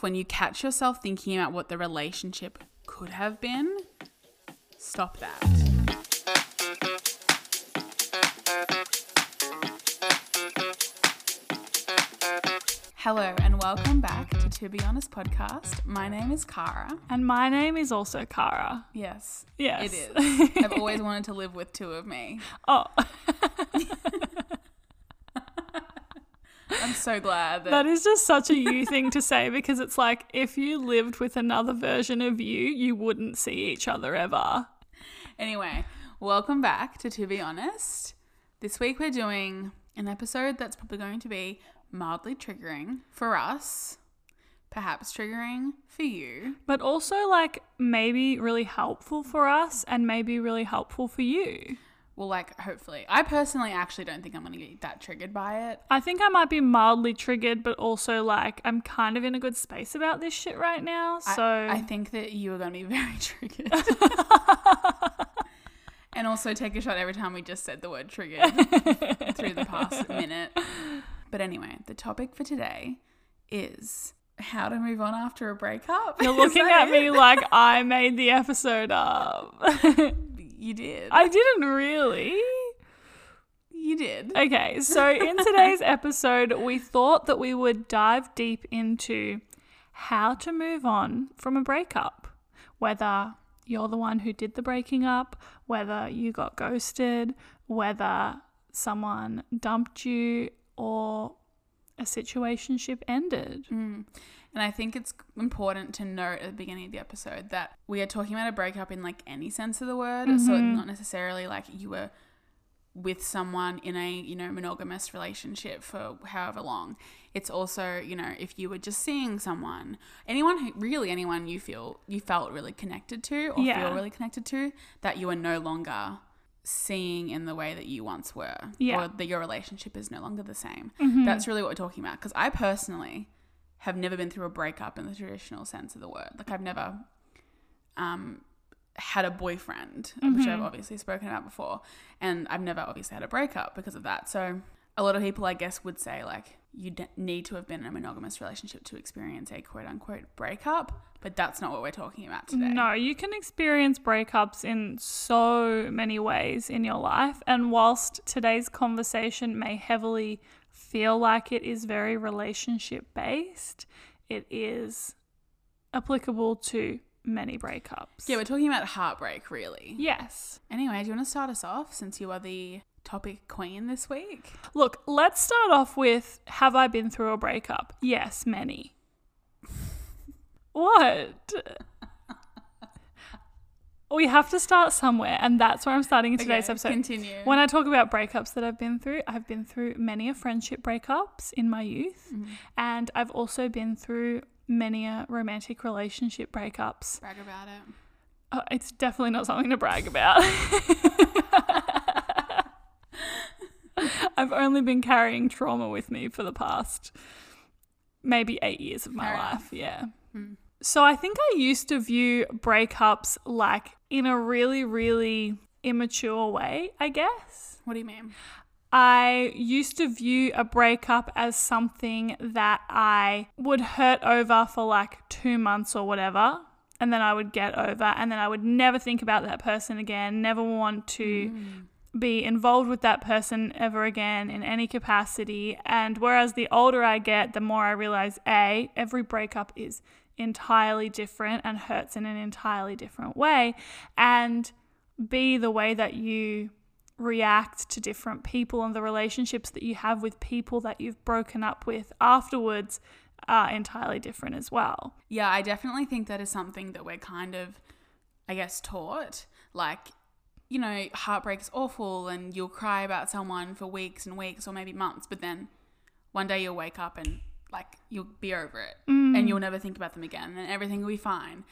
When you catch yourself thinking about what the relationship could have been, stop that. Hello and welcome back to To Be Honest podcast. My name is Kara. And my name is also Kara. Yes, Yes. it is. I've always wanted to live with two of me. Oh, I'm so glad that, that is just such a you thing to say because it's like if you lived with another version of you, you wouldn't see each other ever. Anyway, welcome back to To Be Honest. This week we're doing an episode that's probably going to be mildly triggering for us, perhaps triggering for you. But also, like, maybe really helpful for us and maybe really helpful for you. Well, like, hopefully. I personally actually don't think I'm going to get that triggered by it. I think I might be mildly triggered, but also, like, I'm kind of in a good space about this shit right now. So, I, think that you are going to be very triggered. and also take a shot every time we just said the word triggered through the past minute. But anyway, the topic for today is how to move on after a breakup. you're looking at me like I made the episode up. You did. I didn't really. you did. Okay, so in today's episode, we thought that we would dive deep into how to move on from a breakup. Whether you're the one who did the breaking up, whether you got ghosted, whether someone dumped you, or a situationship ended. Mm. And I think it's important to note at the beginning of the episode that we are talking about a breakup in like any sense of the word. So it's Mm-hmm. not necessarily like you were with someone in a, you know, monogamous relationship for however long. It's also, you know, if you were just seeing someone, anyone who really anyone you feel you felt really connected to or Yeah. feel really connected to, that you are no longer seeing in the way that you once were. Yeah. Or that your relationship is no longer the same. Mhm. That's really what we're talking about. Because I personally have never been through a breakup in the traditional sense of the word. Like I've never um, had a boyfriend, which I've obviously spoken about before, and I've never obviously had a breakup because of that. So a lot of people, I guess, would say like you d- need to have been in a monogamous relationship to experience a quote unquote breakup, but that's not what we're talking about today. No, you can experience breakups in so many ways in your life. And whilst today's conversation may heavily feel like it is very relationship based, it is applicable to many breakups. Yeah, we're talking about heartbreak, really. yes. Anyway, do you want to start us off since you are the topic queen this week? Look, let's start off with Have I been through a breakup? Yes, many. What? we have to start somewhere, and that's where I'm starting in today's Okay, episode. Continue. When I talk about breakups that I've been through, I've been through many a friendship breakups in my youth, Mhm. and I've also been through many a romantic relationship breakups. Brag about it. Oh, it's definitely not something to brag about. I've only been carrying trauma with me for the past maybe eight years of my Fair life. enough. Yeah. Hmm. So I think I used to view breakups like in a really, really immature way, I guess. What do you mean? I used to view a breakup as something that I would hurt over for like two months or whatever. And then I would get over, and then I would never think about that person again, never want to mm. be involved with that person ever again in any capacity. And whereas the older I get, the more I realize A, every breakup is entirely different and hurts in an entirely different way. And B, the way that you react to different people and the relationships that you have with people that you've broken up with afterwards are entirely different as well. Yeah, I definitely think that is something that we're kind of, I guess, taught. Like, you know, heartbreak is awful and you'll cry about someone for weeks and weeks or maybe months, but then one day you'll wake up and, like, you'll be over it and you'll never think about them again and everything will be fine.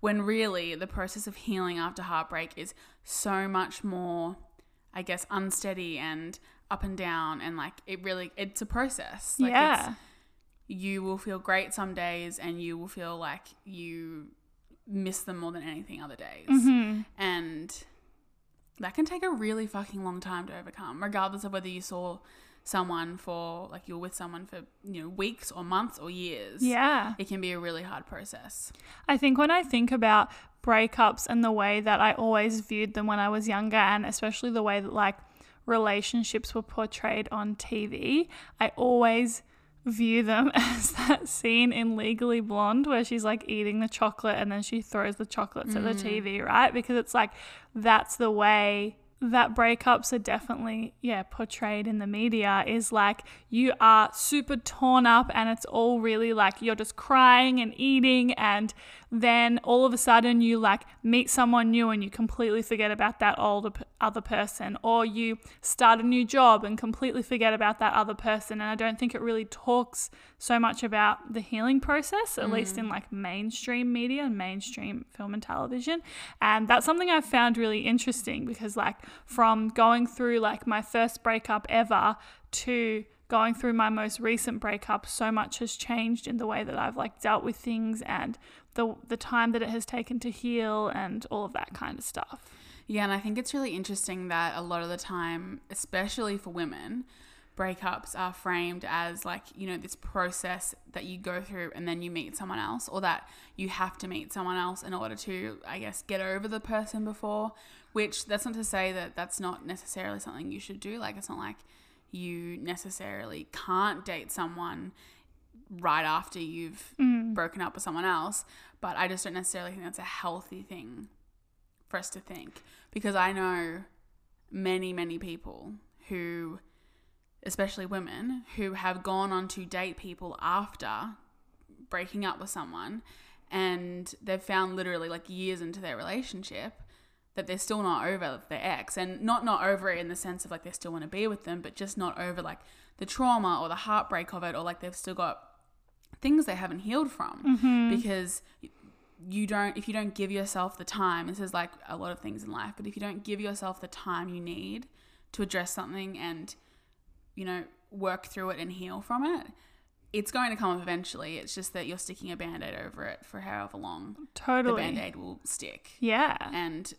When really the process of healing after heartbreak is so much more, I guess, unsteady and up and down and, like, it really, it's a process. Like, it's- yeah. you will feel great some days and you will feel like you miss them more than anything other days. Mhm. And that can take a really fucking long time to overcome, regardless of whether you saw someone for like you're with someone for you know weeks or months or years Yeah. it can be a really hard process I think when I think about breakups and the way that I always viewed them when I was younger, and especially the way that like relationships were portrayed on TV, I always view them as that scene in Legally Blonde where she's like eating the chocolate and then she throws the chocolates at the mm. TV, right? Because it's like that's the way that breakups are definitely yeah portrayed in the media is like you are super torn up and it's all really like you're just crying and eating and then all of a sudden you like meet someone new and you completely forget about that old other person or you start a new job and completely forget about that other person. And I don't think it really talks so much about the healing process at least in mm. like mainstream media and mainstream film and television. And that's something I've found really interesting because like from going through like my first breakup ever to going through my most recent breakup so much has changed in the way that I've like dealt with things and the the time that it has taken to heal and all of that kind of stuff. Yeah, and I think it's really interesting that a lot of the time, especially for women, breakups are framed as like, you know, this process that you go through and then you meet someone else, or that you have to meet someone else in order to, I guess, get over the person before. Which that's not to say that that's not necessarily something you should do. Like, it's not like you necessarily can't date someone right after you've mm. broken up with someone else, but I just don't necessarily think that's a healthy thing for us to think because I know many, many people who, especially women, who have gone on to date people after breaking up with someone and they've found literally like years into their relationship that they're still not over their ex. And not not over it in the sense of like they still want to be with them but just not over like the trauma or the heartbreak of it or like they've still got things they haven't healed from. Mm-hmm. Because you don't if you don't give yourself the time this is like a lot of things in life but if you don't give yourself the time you need to address something and you know work through it and heal from it it's going to come up eventually. It's just that you're sticking a band-aid over it for however long the Totally. band-aid will stick. Yeah. and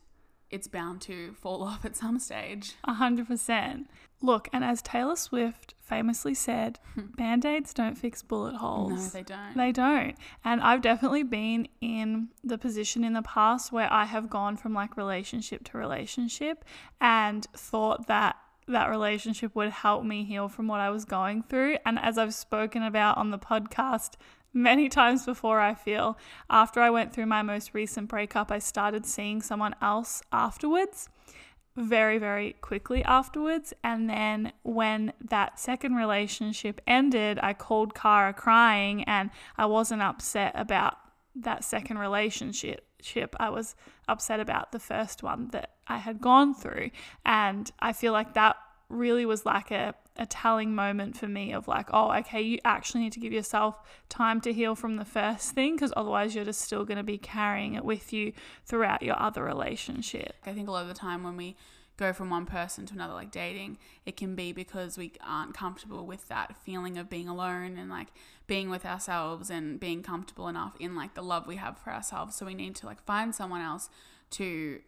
it's bound to fall off at some stage A hundred percent. Look, and as Taylor Swift famously said, band aids don't fix bullet holes. no they don't They don't. And I've definitely been in the position in the past where I have gone from like relationship to relationship and thought that that relationship would help me heal from what I was going through. And as I've spoken about on the podcast many times before, I feel after I went through my most recent breakup, I started seeing someone else afterwards very, very quickly afterwards. And then when that second relationship ended, I called Kara crying and I wasn't upset about that second relationship. I was upset about the first one that I had gone through. And I feel like that really was like a, a telling moment for me of like, oh, okay, you actually need to give yourself time to heal from the first thing because otherwise you're just still going to be carrying it with you throughout your other relationship. I think a lot of the time when we go from one person to another, like dating, it can be because we aren't comfortable with that feeling of being alone and like being with ourselves and being comfortable enough in like the love we have for ourselves. So we need to like find someone else to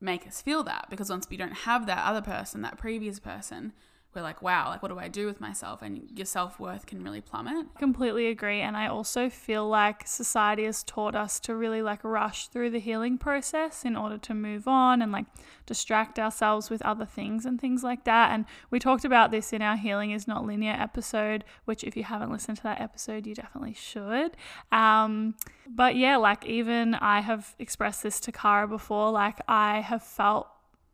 make us feel that because once we don't have that other person, that previous person, we're like, wow, like what do I do with myself? And your self worth can really plummet. Completely agree. And I also feel like society has taught us to really like rush through the healing process in order to move on and like distract ourselves with other things and things like that. And we talked about this in our Healing is Not Linear episode, which if you haven't listened to that episode, you definitely should. Um, but yeah, like even I have expressed this to Kara before, like I have felt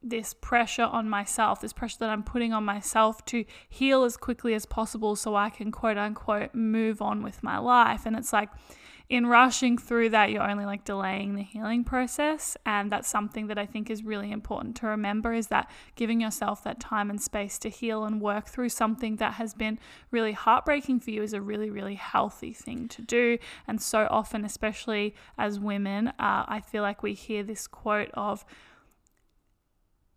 this pressure on myself, this pressure that I'm putting on myself to heal as quickly as possible so I can quote unquote move on with my life. And it's like in rushing through that, you're only like delaying the healing process. And that's something that I think is really important to remember is that giving yourself that time and space to heal and work through something that has been really heartbreaking for you is a really, really healthy thing to do. And so often, especially as women, uh, I feel like we hear this quote of,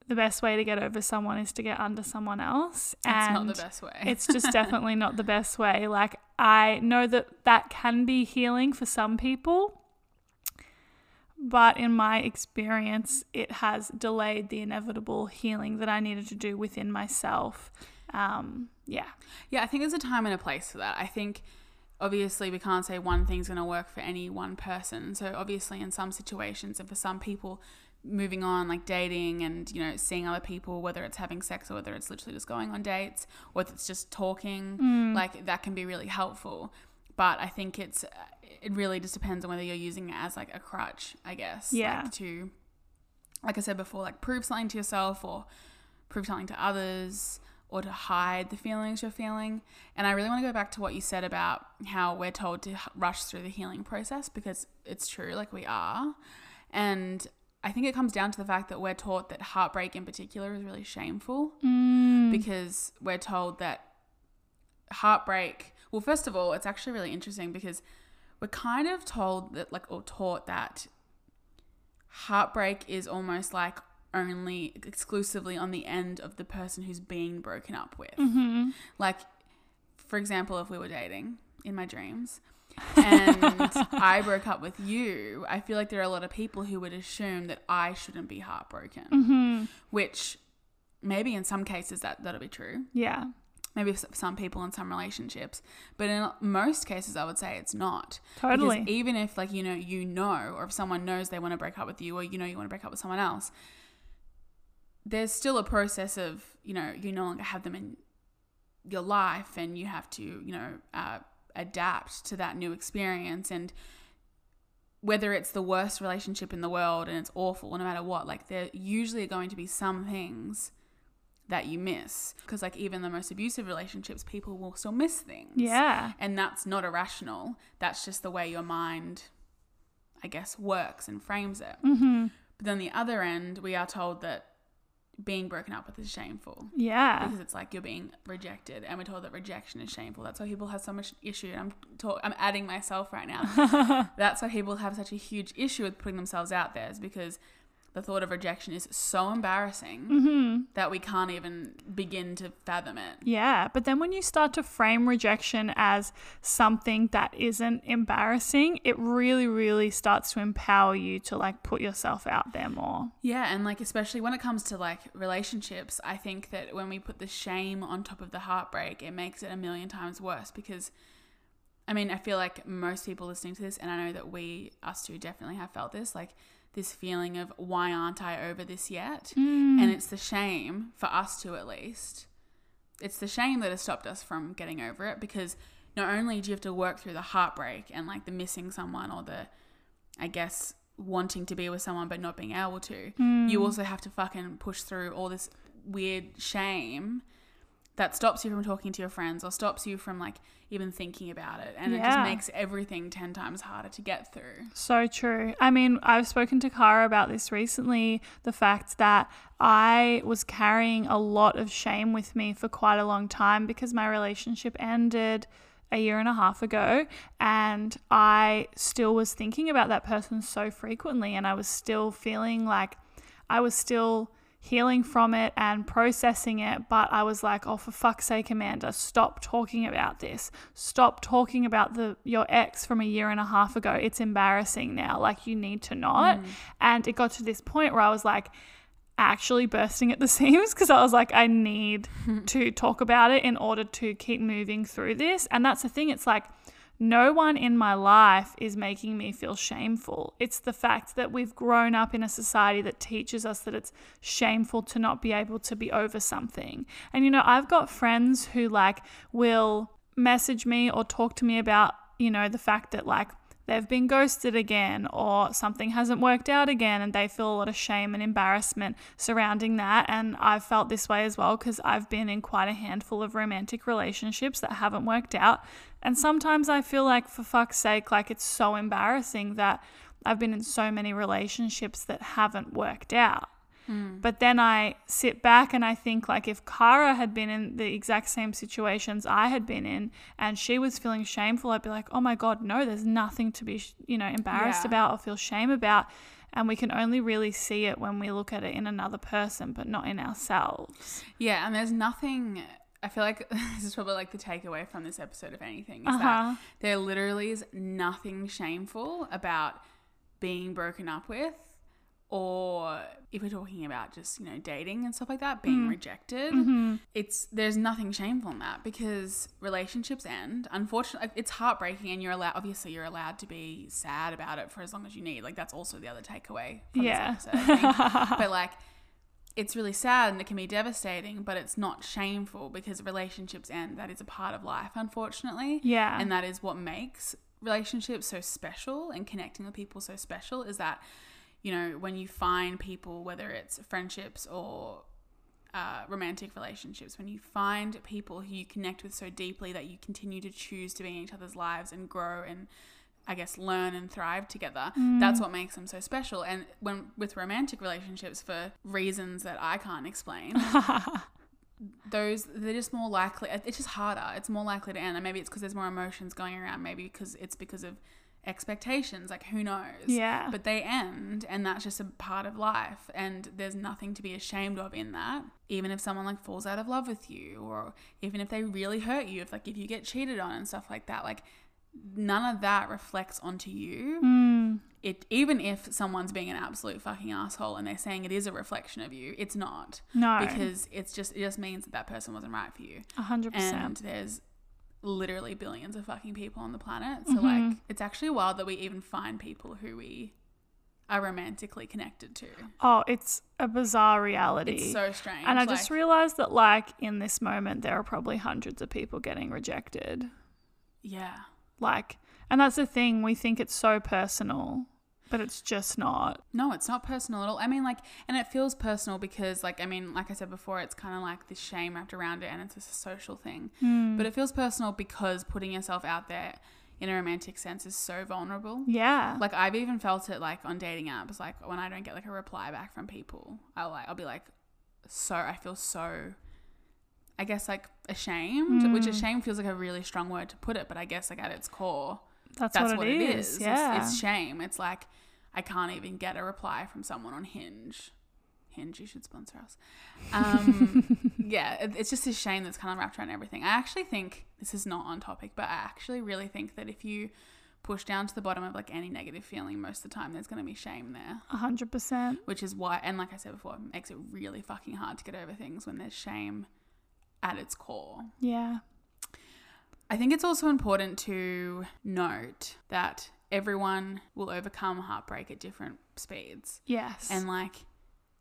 the best way to get over someone is to get under someone else. That's and not the best way. it's just definitely not the best way. Like, I know that that can be healing for some people, but in my experience, it has delayed the inevitable healing that I needed to do within myself. Um, Yeah. Yeah, I think there's a time and a place for that. I think obviously we can't say one thing's going to work for any one person. So obviously in some situations and for some people moving on like dating and you know seeing other people whether it's having sex or whether it's literally just going on dates or if it's just talking Mm. like that can be really helpful. But I think it's it really just depends on whether you're using it as like a crutch, I guess. Yeah. Like to like I said before, like prove something to yourself or prove something to others or to hide the feelings you're feeling. And I really want to go back to what you said about how we're told to rush through the healing process because it's true, like we are. And I think it comes down to the fact that we're taught that heartbreak in particular is really shameful Mm. because we're told that heartbreak, well, first of all, it's actually really interesting because we're kind of told that, like, or taught that heartbreak is almost like only exclusively on the end of the person who's being broken up with. Mm-hmm. Like, for example, if we were dating in my dreams and I broke up with you, I feel like there are a lot of people who would assume that I shouldn't be heartbroken, Mm-hmm. which maybe in some cases that that'll be true. Yeah. Maybe for some people in some relationships, but in most cases, I would say it's not. Totally. Because even if, like, you know, you know, or if someone knows they want to break up with you, or you know, you want to break up with someone else, there's still a process of, you know, you no longer have them in your life and you have to, you know, uh, adapt to that new experience. And whether it's the worst relationship in the world and it's awful, no matter what, like, there usually are going to be some things that you miss. Because, like, even the most abusive relationships, people will still miss things. Yeah. And that's not irrational. That's just the way your mind, I guess, works and frames it. Mm-hmm. But then the other end, we are told that being broken up with is shameful Yeah. because it's like you're being rejected, and we're told that rejection is shameful. That's why people have so much issue. And I'm talk- I'm adding myself right now. That's why people have such a huge issue with putting themselves out there, is because the thought of rejection is so embarrassing Mm-hmm. that we can't even begin to fathom it. Yeah, but then when you start to frame rejection as something that isn't embarrassing, it really, really starts to empower you to like put yourself out there more. Yeah, and like especially when it comes to like relationships, I think that when we put the shame on top of the heartbreak, it makes it a million times worse because I mean, I feel like most people listening to this and I know that we us two definitely have felt this, like this feeling of why aren't I over this yet? Hmm. And it's the shame for us two at least. It's the shame that has stopped us from getting over it because not only do you have to work through the heartbreak and like the missing someone or the I guess wanting to be with someone but not being able to, you hmm. also have to fucking push through all this weird shame that stops you from talking to your friends or stops you from like even thinking about it. And it just makes everything 10 times harder to get through. So true. I mean, I've spoken to Kara about this recently the fact that I was carrying a lot of shame with me for quite a long time because my relationship ended a year and a half ago and I still was thinking about that person so frequently and I was still feeling like I was still healing from it and processing it but I was like oh for fuck's sake Amanda stop talking about this. Stop talking about the your ex from a year and a half ago. It's embarrassing now. Like you need to not. Mm. And it got to this point where I was like actually bursting at the seams because I was like, I need to talk about it in order to keep moving through this. And that's the thing, it's like no one in my life is making me feel shameful. It's the fact that we've grown up in a society that teaches us that it's shameful to not be able to be over something. And you know, I've got friends who like will message me or talk to me about, you know, the fact that like they've been ghosted again or something hasn't worked out again and they feel a lot of shame and embarrassment surrounding that and I've felt this way as well because I've been in quite a handful of romantic relationships that haven't worked out and sometimes I feel like for fuck's sake like it's so embarrassing that I've been in so many relationships that haven't worked out hmm. but then I sit back and I think like if Kara had been in the exact same situations I had been in and she was feeling shameful, I'd be like, oh my God, no, there's nothing to be, you know, embarrassed Yeah. about or feel shame about. And we can only really see it when we look at it in another person, but not in ourselves. Yeah, and there's nothing. I feel like this is probably like the takeaway from this episode, if anything, is Uh-huh. that there literally is nothing shameful about being broken up with or if we're talking about just you know dating and stuff like that being Mm. rejected Mm-hmm. it's there's nothing shameful in that because relationships end unfortunately it's heartbreaking and you're allowed obviously you're allowed to be sad about it for as long as you need like that's also the other takeaway from Yeah. this episode but like it's really sad and it can be devastating but it's not shameful because relationships end that is a part of life unfortunately Yeah. and that is what makes relationships so special and connecting with people so special is that you know when you find people whether it's friendships or uh, romantic relationships when you find people who you connect with so deeply that you continue to choose to be in each other's lives and grow and i guess learn and thrive together. That's mm. what makes them so special. And when with romantic relationships for reasons that i can't explain those they're just more likely it's just harder. It's more likely to end. And maybe it's because there's more emotions going around. Maybe because it's because of expectations. Like who knows? Yeah. but they end and that's just a part of life. And there's nothing to be ashamed of in that. Even if someone like falls out of love with you or even if they really hurt you if like if you get cheated on and stuff like that like none of that reflects onto you Mm. it even if someone's being an absolute fucking asshole and they're saying it is a reflection of you it's not No. because it's just it just means that that person wasn't right for you A hundred and percent. there's literally billions of fucking people on the planet so Mhm. like it's actually wild that we even find people who we are romantically connected to Oh, it's a bizarre reality. it's so strange and I like, just realized that, like, in this moment, there are probably hundreds of people getting rejected. yeah Like, and that's the thing. We think it's so personal, but it's just not. no it's not personal at all i mean like and it feels personal because like i mean like i said before it's kind of like this shame wrapped around it and it's just a social thing Hmm. but it feels personal because putting yourself out there in a romantic sense is so vulnerable Yeah. Like I've even felt it like on dating apps, like when I don't get like a reply back from people, I'll like I'll be like so I feel so I guess like ashamed, which Mm. ashamed feels like a really strong word to put it, but I guess like at its core, that's, that's what, it is. It's- Yeah. It's, shame. It's like I can't even get a reply from someone on Hinge. Hinge, you should sponsor us. Um, yeah, it, it's just a shame that's kind of wrapped around everything. I actually think this is not on topic, but I actually really think that if you push down to the bottom of like any negative feeling, most of the time there's going to be shame there, A hundred percent. which is why, and like I said before, it makes it really fucking hard to get over things when there's shame at its core. Yeah. I think it's also important to note that everyone will overcome heartbreak at different speeds. Yes. And like,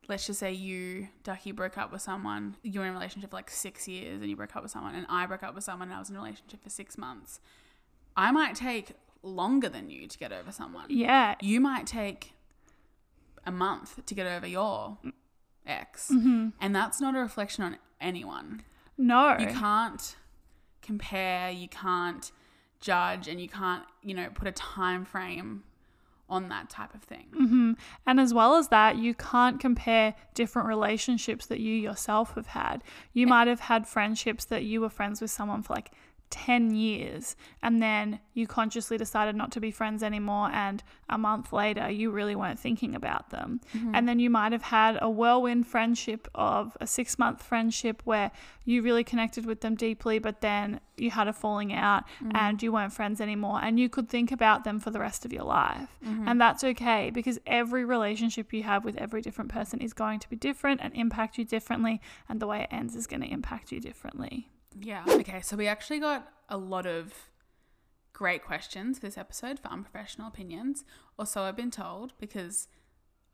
let's just say you, Ducky, broke up with someone, you were in a relationship for like six years and you broke up with someone, and I broke up with someone and I was in a relationship for six months. I might take longer than you to get over someone. yeah. You might take a month to get over your ex. Mm-hmm. And that's not a reflection on anyone. No. You can't compare, you can't judge, and you can't, you know, put a time frame on that type of thing. hmm And as well as that, you can't compare different relationships that you yourself have had. You might have had friendships that you were friends with someone for like 10 years, and then you consciously decided not to be friends anymore. And a month later, you really weren't thinking about them. Mm-hmm. And then you might have had a whirlwind friendship of a six month friendship where you really connected with them deeply, but then you had a falling out mm-hmm. and you weren't friends anymore. And you could think about them for the rest of your life. Mm-hmm. And that's okay because every relationship you have with every different person is going to be different and impact you differently. And the way it ends is going to impact you differently. Yeah. Okay, so we actually got a lot of great questions for this episode for unprofessional opinions, or so I've been told, because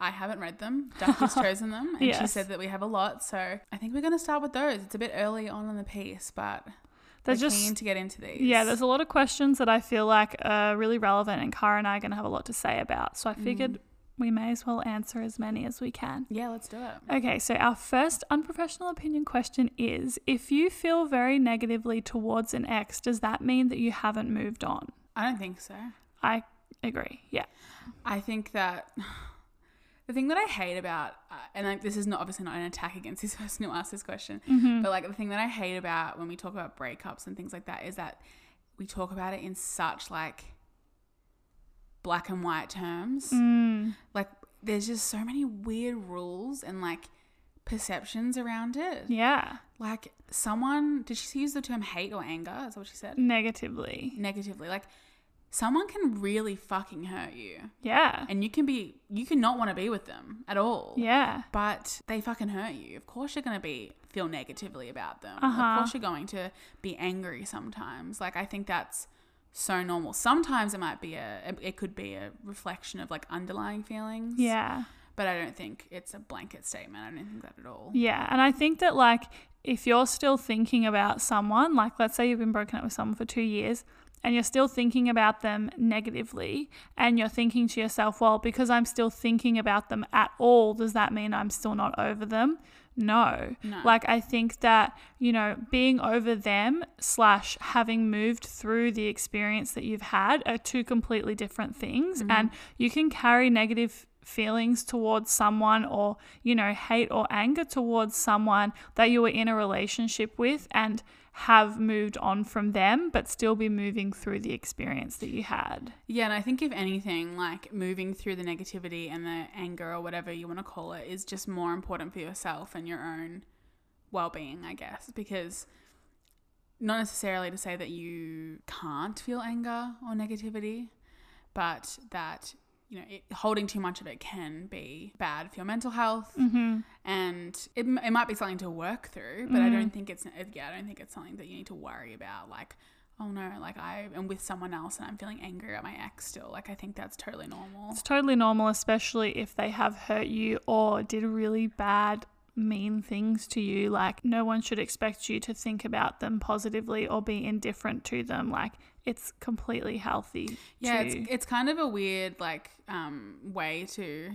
I haven't read them. Ducky's chosen them, and she said that we have a lot. So I think we're going to start with those. It's a bit early on in the piece, but There's just keen to get into these. Yeah, there's a lot of questions that I feel like are really relevant, and Kara and I are going to have a lot to say about. So I figured mm. We may as well answer as many as we can. yeah, let's do it. Okay, so our first unprofessional opinion question is If you feel very negatively towards an ex, does that mean that you haven't moved on? I don't think so. I agree. Yeah. I think that the thing that I hate about, uh, and like, this is not obviously not an attack against this person who asked this question, Mm-hmm. but like the thing that I hate about when we talk about breakups and things like that is that we talk about it in such like black and white terms. Mm, Like, there's just so many weird rules and like perceptions around it. yeah. Like, someone, did she use the term hate or anger? Is that what she said? Negatively. negatively. Like someone can really fucking hurt you. Yeah. And you can be, you can not want to be with them at all. Yeah. But they fucking hurt you. Of course, you're going to be, feel negatively about them. Uh-huh. Of course, you're going to be angry sometimes. Like, I think that's so normal. Sometimes it might be a, it could be a reflection of like underlying feelings. Yeah. But I don't think it's a blanket statement. I don't think that at all. Yeah. And I think that, like, if you're still thinking about someone, like, let's say you've been broken up with someone for two years, and you're still thinking about them negatively, and you're thinking to yourself, well, because I'm still thinking about them at all, does that mean I'm still not over them? No. No. Like, I think that, you know, being over them slash having moved through the experience that you've had are two completely different things. Mm-hmm. And you can carry negative feelings towards someone or, you know, hate or anger towards someone that you were in a relationship with and have moved on from them, but still be moving through the experience that you had. Yeah, and I think if anything, like moving through the negativity and the anger or whatever you want to call it is just more important for yourself and your own well being, I guess. Because not necessarily to say that you can't feel anger or negativity, but that you know, it, holding too much of it can be bad for your mental health, Mm-hmm. and it, it might be something to work through. But I don't think it's yeah, I don't think it's something that you need to worry about. Like, oh no, like I am with someone else and I'm feeling angry at my ex still. Like, I think that's totally normal. It's totally normal, especially if they have hurt you or did really bad, mean things to you. Like, no one should expect you to think about them positively or be indifferent to them. Like, it's completely healthy. Yeah, it's it's kind of a weird like um way to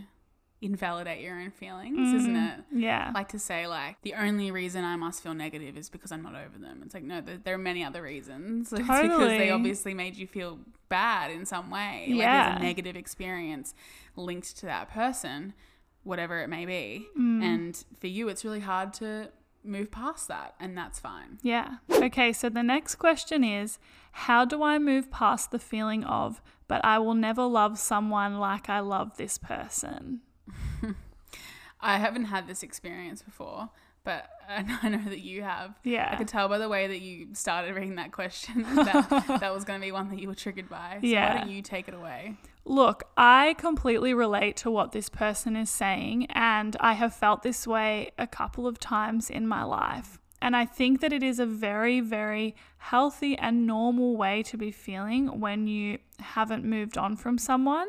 invalidate your own feelings, isn't it? yeah. Like to say like the only reason I must feel negative is because I'm not over them. It's like no, there, there are many other reasons. It's because they obviously made you feel bad in some way. Like Yeah. there's a negative experience linked to that person, whatever it may be. Mm. And for you, it's really hard to move past that, and that's fine. Yeah. Okay, so the next question is How do I move past the feeling of, but I will never love someone like I love this person? I haven't had this experience before, but I know- that you have. Yeah. I could tell by the way that you started reading that question that that was going to be one that you were triggered by. So Yeah. why don't you take it away? Look, I completely relate to what this person is saying, and I have felt this way a couple of times in my life. And I think that it is a very, very healthy and normal way to be feeling when you haven't moved on from someone.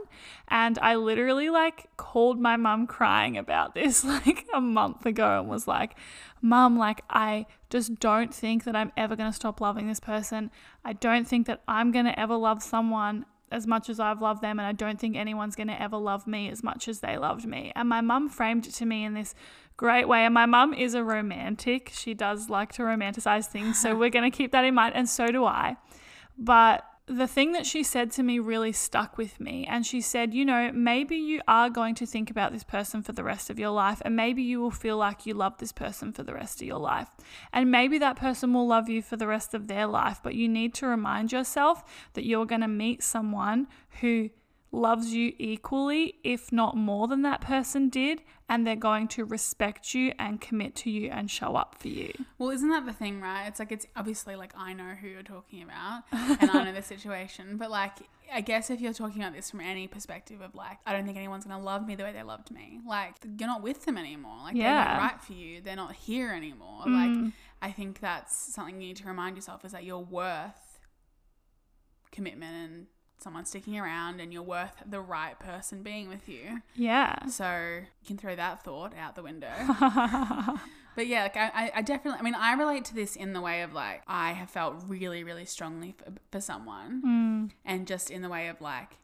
And I literally like called my mum crying about this like a month ago and was like, Mum, like, I just don't think that I'm ever going to stop loving this person. I don't think that I'm going to ever love someone as much as I've loved them, and I don't think anyone's going to ever love me as much as they loved me. And my mum framed it to me in this great way. And my mum is a romantic. She does like to romanticize things. So we're going to keep that in mind. And so do I. But the thing that she said to me really stuck with me. And she said, you know, maybe you are going to think about this person for the rest of your life, and maybe you will feel like you love this person for the rest of your life. And maybe that person will love you for the rest of their life, but you need to remind yourself that you're going to meet someone who loves you equally, if not more than that person did, and they're going to respect you and commit to you and show up for you. Well, isn't that the thing, right? It's like it's obviously like I know who you're talking about and I know the situation, but like I guess if you're talking about this from any perspective of like I don't think anyone's gonna love me the way they loved me, like you're not with them anymore. Like they're not right for you. They're not here anymore. Mm-hmm. Like I think that's something you need to remind yourself is that you're worth commitment and someone sticking around and you're worth the right person being with you. Yeah. So you can throw that thought out the window. but yeah, like I, I- definitely, I mean, I relate to this in the way of like, I have felt really, really strongly for, for someone. Mm. And just in the way of like,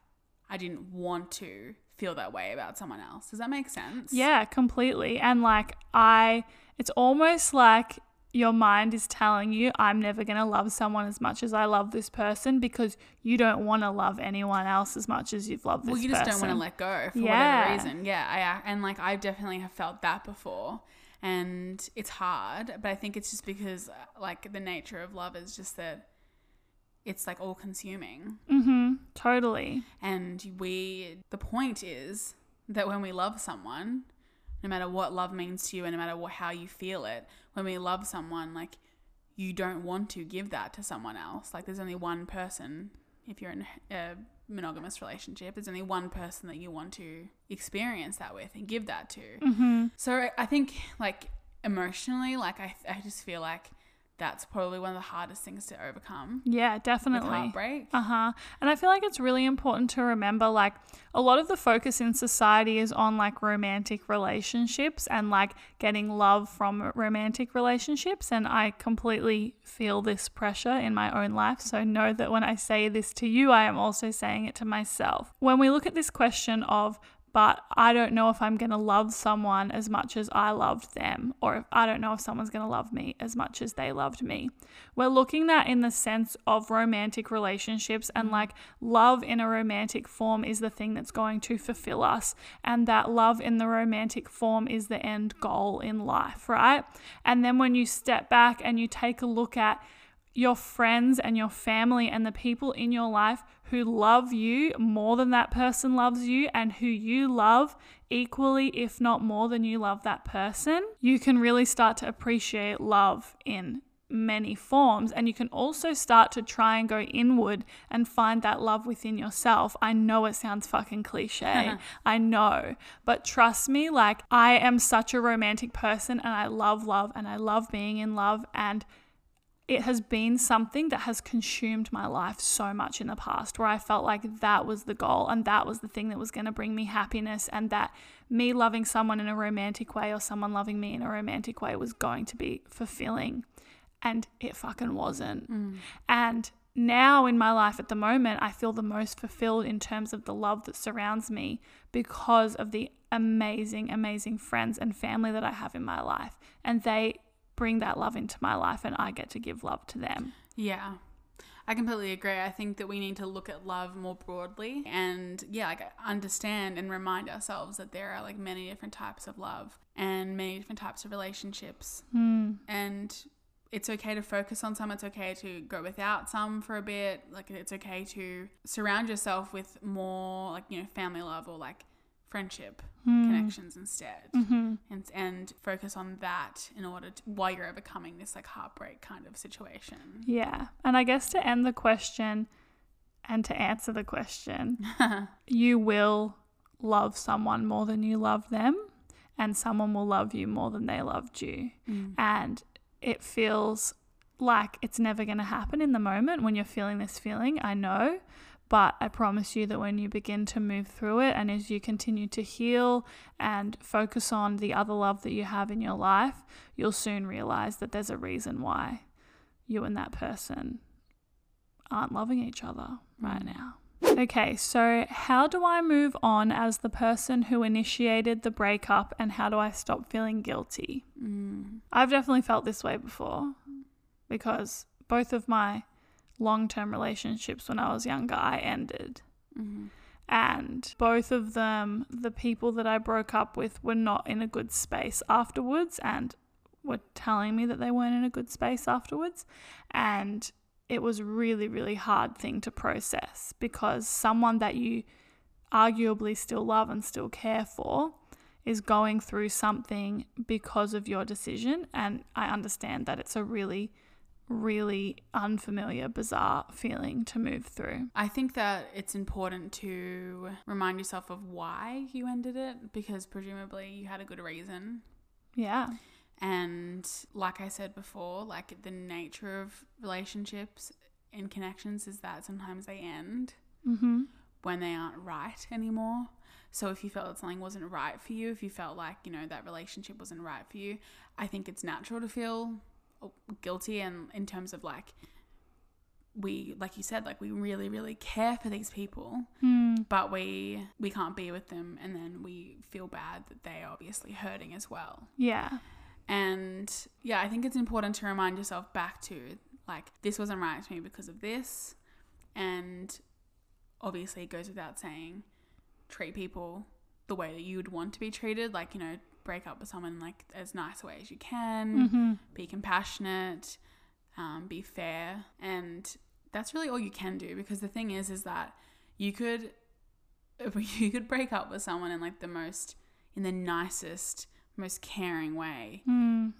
I didn't want to feel that way about someone else. Does that make sense? Yeah, completely. And like, I, it's almost like your mind is telling you, I'm never going to love someone as much as I love this person because you don't want to love anyone else as much as you've loved this person. Well, you just person. don't want to let go for Yeah. whatever reason. Yeah, I and like I definitely have felt that before, and it's hard. But I think it's just because uh, like the nature of love is just that it's like all consuming, Mm-hmm. Totally. and we. The point is that when we love someone, no matter what love means to you, and no matter what how you feel it, when we love someone, like you don't want to give that to someone else. Like there's only one person if you're in a monogamous relationship, there's only one person that you want to experience that with and give that to. Mm-hmm. So I- I think like emotionally, like I, I just feel like that's probably one of the hardest things to overcome Yeah, definitely. heartbreak. Uh huh. And I feel like it's really important to remember like a lot of the focus in society is on like romantic relationships and like getting love from romantic relationships. And I completely feel this pressure in my own life. So know that when I say this to you, I am also saying it to myself. When we look at this question of, but I don't know if I'm going to love someone as much as I loved them, or if I don't know if someone's going to love me as much as they loved me. We're looking at in the sense of romantic relationships, and like love in a romantic form is the thing that's going to fulfill us, and that love in the romantic form is the end goal in life, right? And then when you step back and you take a look at your friends and your family and the people in your life who love you more than that person loves you and who you love equally, if not more than you love that person, you can really start to appreciate love in many forms. And you can also start to try and go inward and find that love within yourself. I know it sounds fucking cliche. I know. But trust me, like, I am such a romantic person and I love love and I love being in love. And it has been something that has consumed my life so much in the past where I felt like that was the goal and that was the thing that was going to bring me happiness and that me loving someone in a romantic way or someone loving me in a romantic way was going to be fulfilling and it fucking wasn't. Mm. And now in my life at the moment, I feel the most fulfilled in terms of the love that surrounds me because of the amazing, amazing friends and family that I have in my life. And they bring that love into my life, and I get to give love to them. Yeah. I completely agree. I think that we need to look at love more broadly and yeah, like understand and remind ourselves that there are like many different types of love and many different types of relationships. Hmm. And it's okay to focus on some, it's okay to go without some for a bit. Like it's okay to surround yourself with more like, you know, family love or like friendship hmm. connections instead. Mm-hmm. And and focus on that in order to while you're overcoming this like heartbreak kind of situation. Yeah. And I guess to end the question and to answer the question, you will love someone more than you love them, and someone will love you more than they loved you. Mm. And it feels like it's never going to happen in the moment when you're feeling this feeling. I know. But I promise you that when you begin to move through it and as you continue to heal and focus on the other love that you have in your life, you'll soon realize that there's a reason why you and that person aren't loving each other right mm. now. Okay, so how do I move on as the person who initiated the breakup and how do I stop feeling guilty? Mm. I've definitely felt this way before because both of my long term relationships when I was younger, I ended. Mm-hmm. And both of them, the people that I broke up with, were not in a good space afterwards and were telling me that they weren't in a good space afterwards. And it was really, really hard thing to process because someone that you arguably still love and still care for is going through something because of your decision. And I understand that it's a really, really unfamiliar, bizarre feeling to move through. I think that it's important to remind yourself of why you ended it because presumably you had a good reason. Yeah. And like I said before, like the nature of relationships and connections is that sometimes they end Mm-hmm. when they aren't right anymore. So if you felt that something wasn't right for you, if you felt like, you know, that relationship wasn't right for you, I think it's natural to feel guilty and in terms of like we like you said like we really really care for these people hmm. but we we can't be with them and then we feel bad that they're obviously hurting as well Yeah. and yeah, I think it's important to remind yourself back to like, this wasn't right to me because of this. And obviously, it goes without saying, treat people the way that you would want to be treated. Like, you know, break up with someone like as nice a way as you can, be compassionate, um, be fair. And that's really all you can do because the thing is, is that you could, you could break up with someone in like the most, in the nicest, most caring way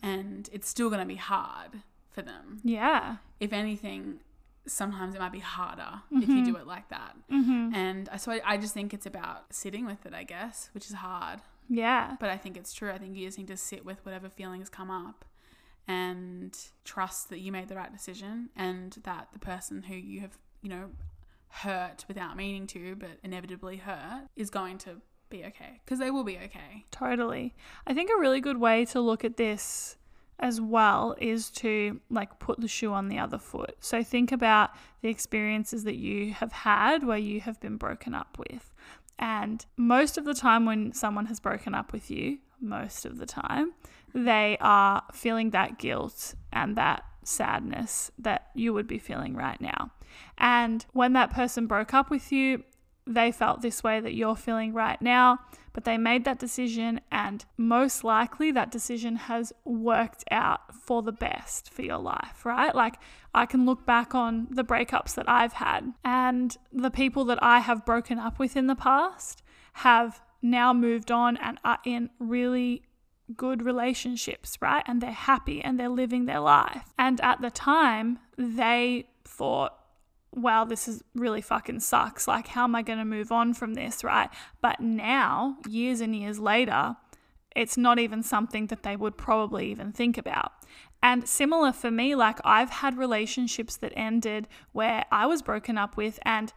and it's still going to be hard for them. Yeah. If anything, sometimes it might be harder if you do it like that. Mm-hmm. And so I, I just think it's about sitting with it, I guess, which is hard. Yeah. But I think it's true. I think you just need to sit with whatever feelings come up and trust that you made the right decision and that the person who you have, you know, hurt without meaning to, but inevitably hurt, is going to be okay. Because they will be okay. Totally. I think a really good way to look at this as well is to like put the shoe on the other foot. So think about the experiences that you have had where you have been broken up with. And most of the time, when someone has broken up with you, most of the time, they are feeling that guilt and that sadness that you would be feeling right now. And when that person broke up with you, they felt this way that you're feeling right now, but they made that decision, and most likely that decision has worked out for the best for your life, right? Like, I can look back on the breakups that I've had, and the people that I have broken up with in the past have now moved on and are in really good relationships, right? And they're happy and they're living their life. And at the time, they thought, wow, this is really fucking sucks. Like, how am I going to move on from this, right? But now, years and years later, it's not even something that they would probably even think about. And similar for me, like, I've had relationships that ended where I was broken up with, and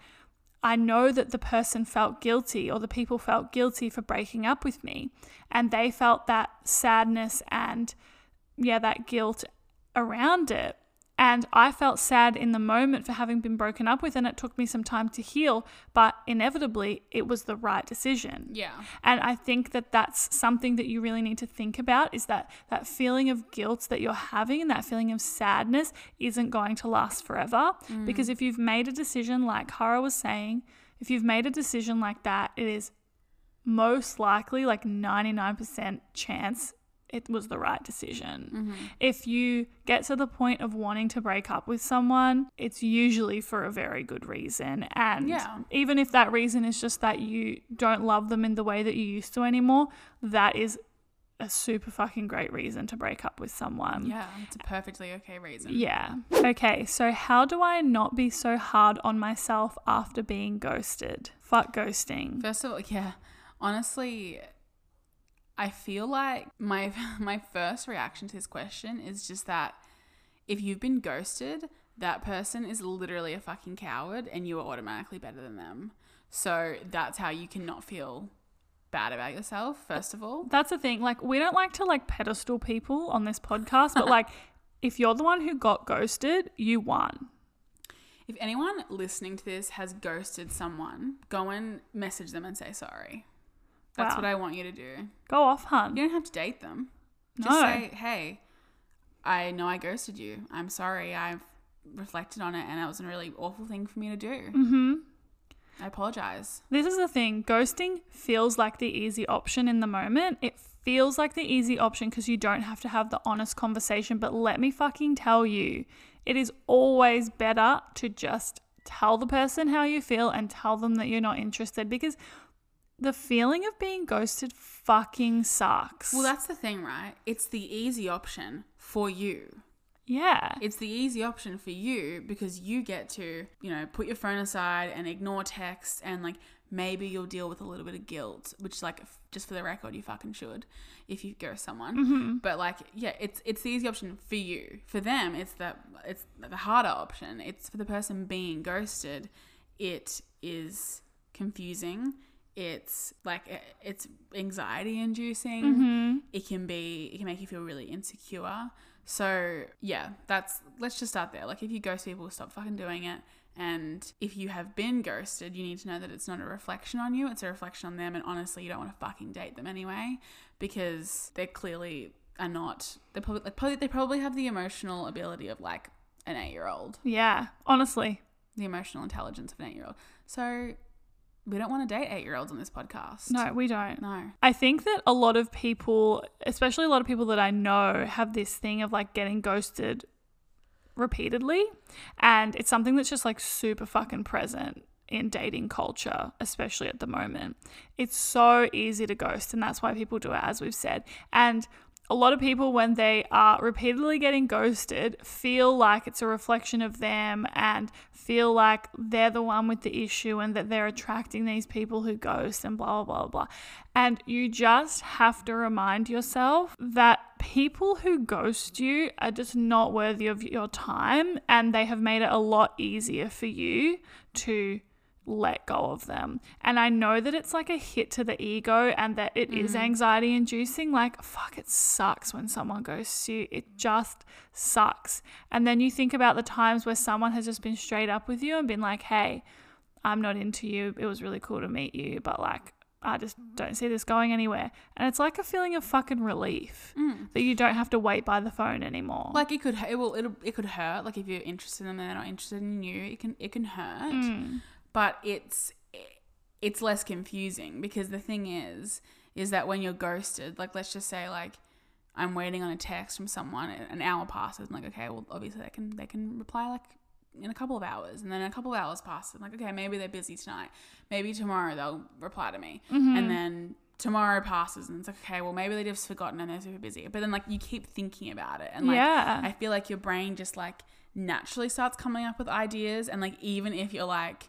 I know that the person felt guilty or the people felt guilty for breaking up with me. And they felt that sadness and, yeah, that guilt around it. And I felt sad in the moment for having been broken up with, and it took me some time to heal, but inevitably it was the right decision. Yeah. And I think that that's something that you really need to think about is that that feeling of guilt that you're having and that feeling of sadness isn't going to last forever. Mm. Because if you've made a decision, like Kara was saying, if you've made a decision like that, it is most likely like 99% chance it was the right decision. Mm-hmm. If you get to the point of wanting to break up with someone, it's usually for a very good reason. And Yeah. even if that reason is just that you don't love them in the way that you used to anymore, that is a super fucking great reason to break up with someone. Yeah. It's a perfectly okay reason. Yeah. Okay, so how do I not be so hard on myself after being ghosted? Fuck ghosting. First of all, yeah, honestly, I feel like my my first reaction to this question is just that if you've been ghosted, that person is literally a fucking coward, and you are automatically better than them. So that's how you cannot feel bad about yourself. First of all, That's the thing. Like, we don't like to like pedestal people on this podcast, but like, if you're the one who got ghosted, you won. if anyone listening to this has ghosted someone, go and message them and say sorry. That's Wow. what I want you to do. Go off, hun. You don't have to date them. Just No. say, hey, I know I ghosted you. I'm sorry. I've reflected on it and it was a really awful thing for me to do. Mm-hmm. I apologize. This is the thing. Ghosting feels like the easy option in the moment. It feels like the easy option because you don't have to have the honest conversation. But let me fucking tell you, it is always better to just tell the person how you feel and tell them that you're not interested because the feeling of being ghosted fucking sucks. Well, that's the thing, right? It's the easy option for you. yeah. It's the easy option for you because you get to, you know, put your phone aside and ignore texts and like maybe you'll deal with a little bit of guilt, which like just for the record, you fucking should if you ghost someone. Mm-hmm. But like, yeah, it's it's the easy option for you. For them, it's the it's the harder option. It's for the person being ghosted. It is confusing. It's like it's anxiety inducing. Mm-hmm. it can be it can make you feel really insecure. So yeah that's let's just start there. Like if you ghost people stop fucking doing it. And if you have been ghosted you need to know that it's not a reflection on you. It's a reflection on them. And honestly you don't want to fucking date them anyway because they're clearly are not they probably, like, probably they probably have the emotional ability of like an eight year old Yeah. Honestly. the emotional intelligence of an eight year old so we don't want to date eight year olds on this podcast No, we don't. no I think that a lot of people, especially a lot of people that I know, have this thing of like getting ghosted repeatedly. And it's something that's just like super fucking present in dating culture, especially at the moment. It's so easy to ghost, and that's why people do it, as we've said. And a lot of people, when they are repeatedly getting ghosted, feel like it's a reflection of them and feel like they're the one with the issue and that they're attracting these people who ghost and blah, blah, blah, blah. And you just have to remind yourself that people who ghost you are just not worthy of your time and they have made it a lot easier for you to let go of them. And I know that it's like a hit to the ego and that it is anxiety inducing. Like, fuck, it sucks when someone ghosts you. It just sucks. And then you think about the times where someone has just been straight up with you and been like, hey, I'm not into you. It was really cool to meet you, but like, I just don't see this going anywhere. And it's like a feeling of fucking relief that you don't have to wait by the phone anymore. Like it could, it will, it'll, it could hurt. Like if you're interested in them and they're not interested in you, it can, it can hurt. Mm. But it's, it's less confusing because the thing is, is that when you're ghosted, like let's just say like I'm waiting on a text from someone, an hour passes, and like okay, well obviously they can they can reply like in a couple of hours, and then a couple of hours pass, and like okay, maybe they're busy tonight, maybe tomorrow they'll reply to me, Mm-hmm. and then tomorrow passes, and it's like okay, well maybe they've just forgotten and they're super busy, but then like you keep thinking about it, and like Yeah. I feel like your brain just like naturally starts coming up with ideas, and like even if you're like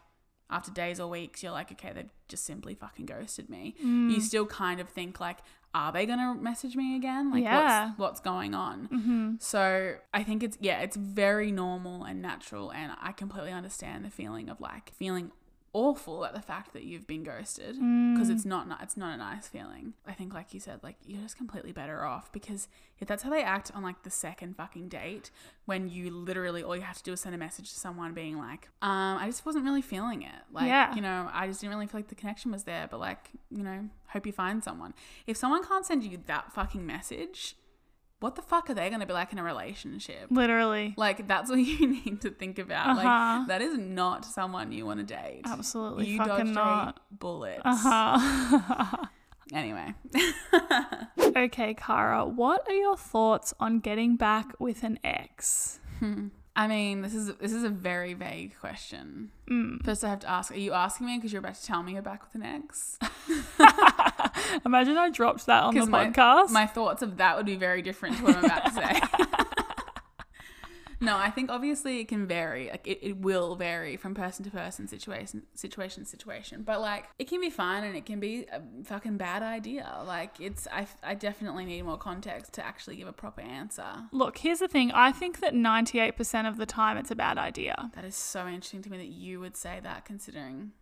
after days or weeks, you're like, okay, they've just simply fucking ghosted me. Mm. You still kind of think like, are they gonna message me again? Like, Yeah. what's what's going on? Mm-hmm. So I think it's yeah, it's very normal and natural, and I completely understand the feeling of like feeling awful at the fact that you've been ghosted because Mm. it's not it's not a nice feeling. I think like you said, like you're just completely better off because if that's how they act on like the second fucking date, when you literally all you have to do is send a message to someone being like, um, I just wasn't really feeling it. Like, Yeah. you know, I just didn't really feel like the connection was there, but like, you know, hope you find someone. If someone can't send you that fucking message, what the fuck are they going to be like in a relationship? Literally. Like that's what you need to think about. Uh-huh. Like that is not someone you want to date. Absolutely You fucking not. bullet. Uh huh. Anyway, okay, Kara, what are your thoughts on getting back with an ex? I mean, this is this is a very vague question. Mm. First, I have to ask: Are you asking me because you're about to tell me you're back with an ex? Imagine I dropped that on the my- podcast. My thoughts of that would be very different to what I'm about to say. no, I think obviously it can vary. Like it, it will vary from person to person, situation, situation, situation. But like it can be fun and it can be a fucking bad idea. Like it's I I definitely need more context to actually give a proper answer. Look, here's the thing. I think that 98% of the time it's a bad idea. That is so interesting to me that you would say that, considering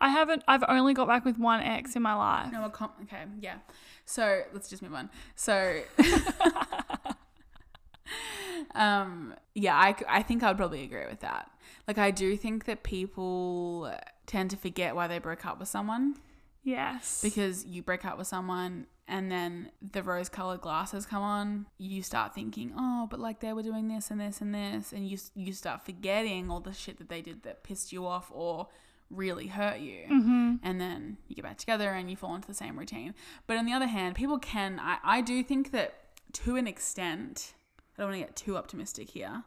I haven't, I've only got back with one ex in my life. No, a com- okay, yeah. So let's just move on. So, um, yeah, I, I think I would probably agree with that. Like, I do think that people tend to forget why they broke up with someone Yes. because you break up with someone and then the rose colored glasses come on. You start thinking, oh, but like they were doing this and this and this, and you you start forgetting all the shit that they did that pissed you off or really hurt you mm-hmm. and then you get back together and you fall into the same routine. But on the other hand, people can, I, I do think that to an extent, I don't want to get too optimistic here,